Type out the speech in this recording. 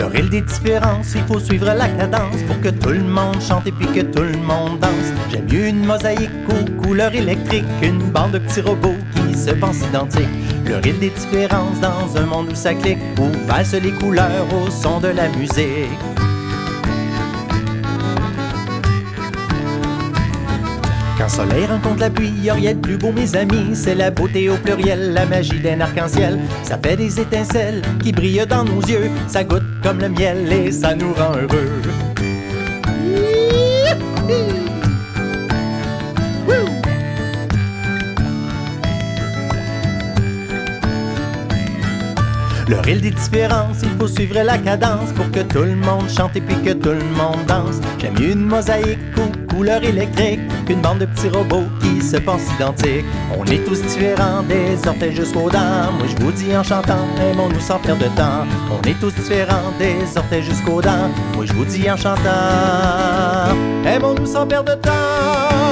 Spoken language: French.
Le rire des différences, il faut suivre la cadence pour que tout le monde chante et puis que tout le monde danse. J'aime mieux une mosaïque aux couleurs électriques qu'une bande de petits robots qui se pensent identiques. Le rire des différences dans un monde où ça clique, où valsent les couleurs au son de la musique. Quand soleil rencontre la pluie, y'a rien de plus beau, mes amis. C'est la beauté au pluriel, la magie d'un arc-en-ciel. Ça fait des étincelles qui brillent dans nos yeux. Ça goûte comme le miel et ça nous rend heureux. Le rire des différences, il faut suivre la cadence pour que tout le monde chante et puis que tout le monde danse. J'aime une mosaïque aux couleurs électriques qu'une bande de petits robots qui se pensent identiques. On est tous différents, des orteils jusqu'aux dents. Moi je vous dis en chantant, aimons-nous sans perdre de temps. On est tous différents, des orteils jusqu'aux dents. Moi je vous dis en chantant, aimons-nous sans perdre de temps.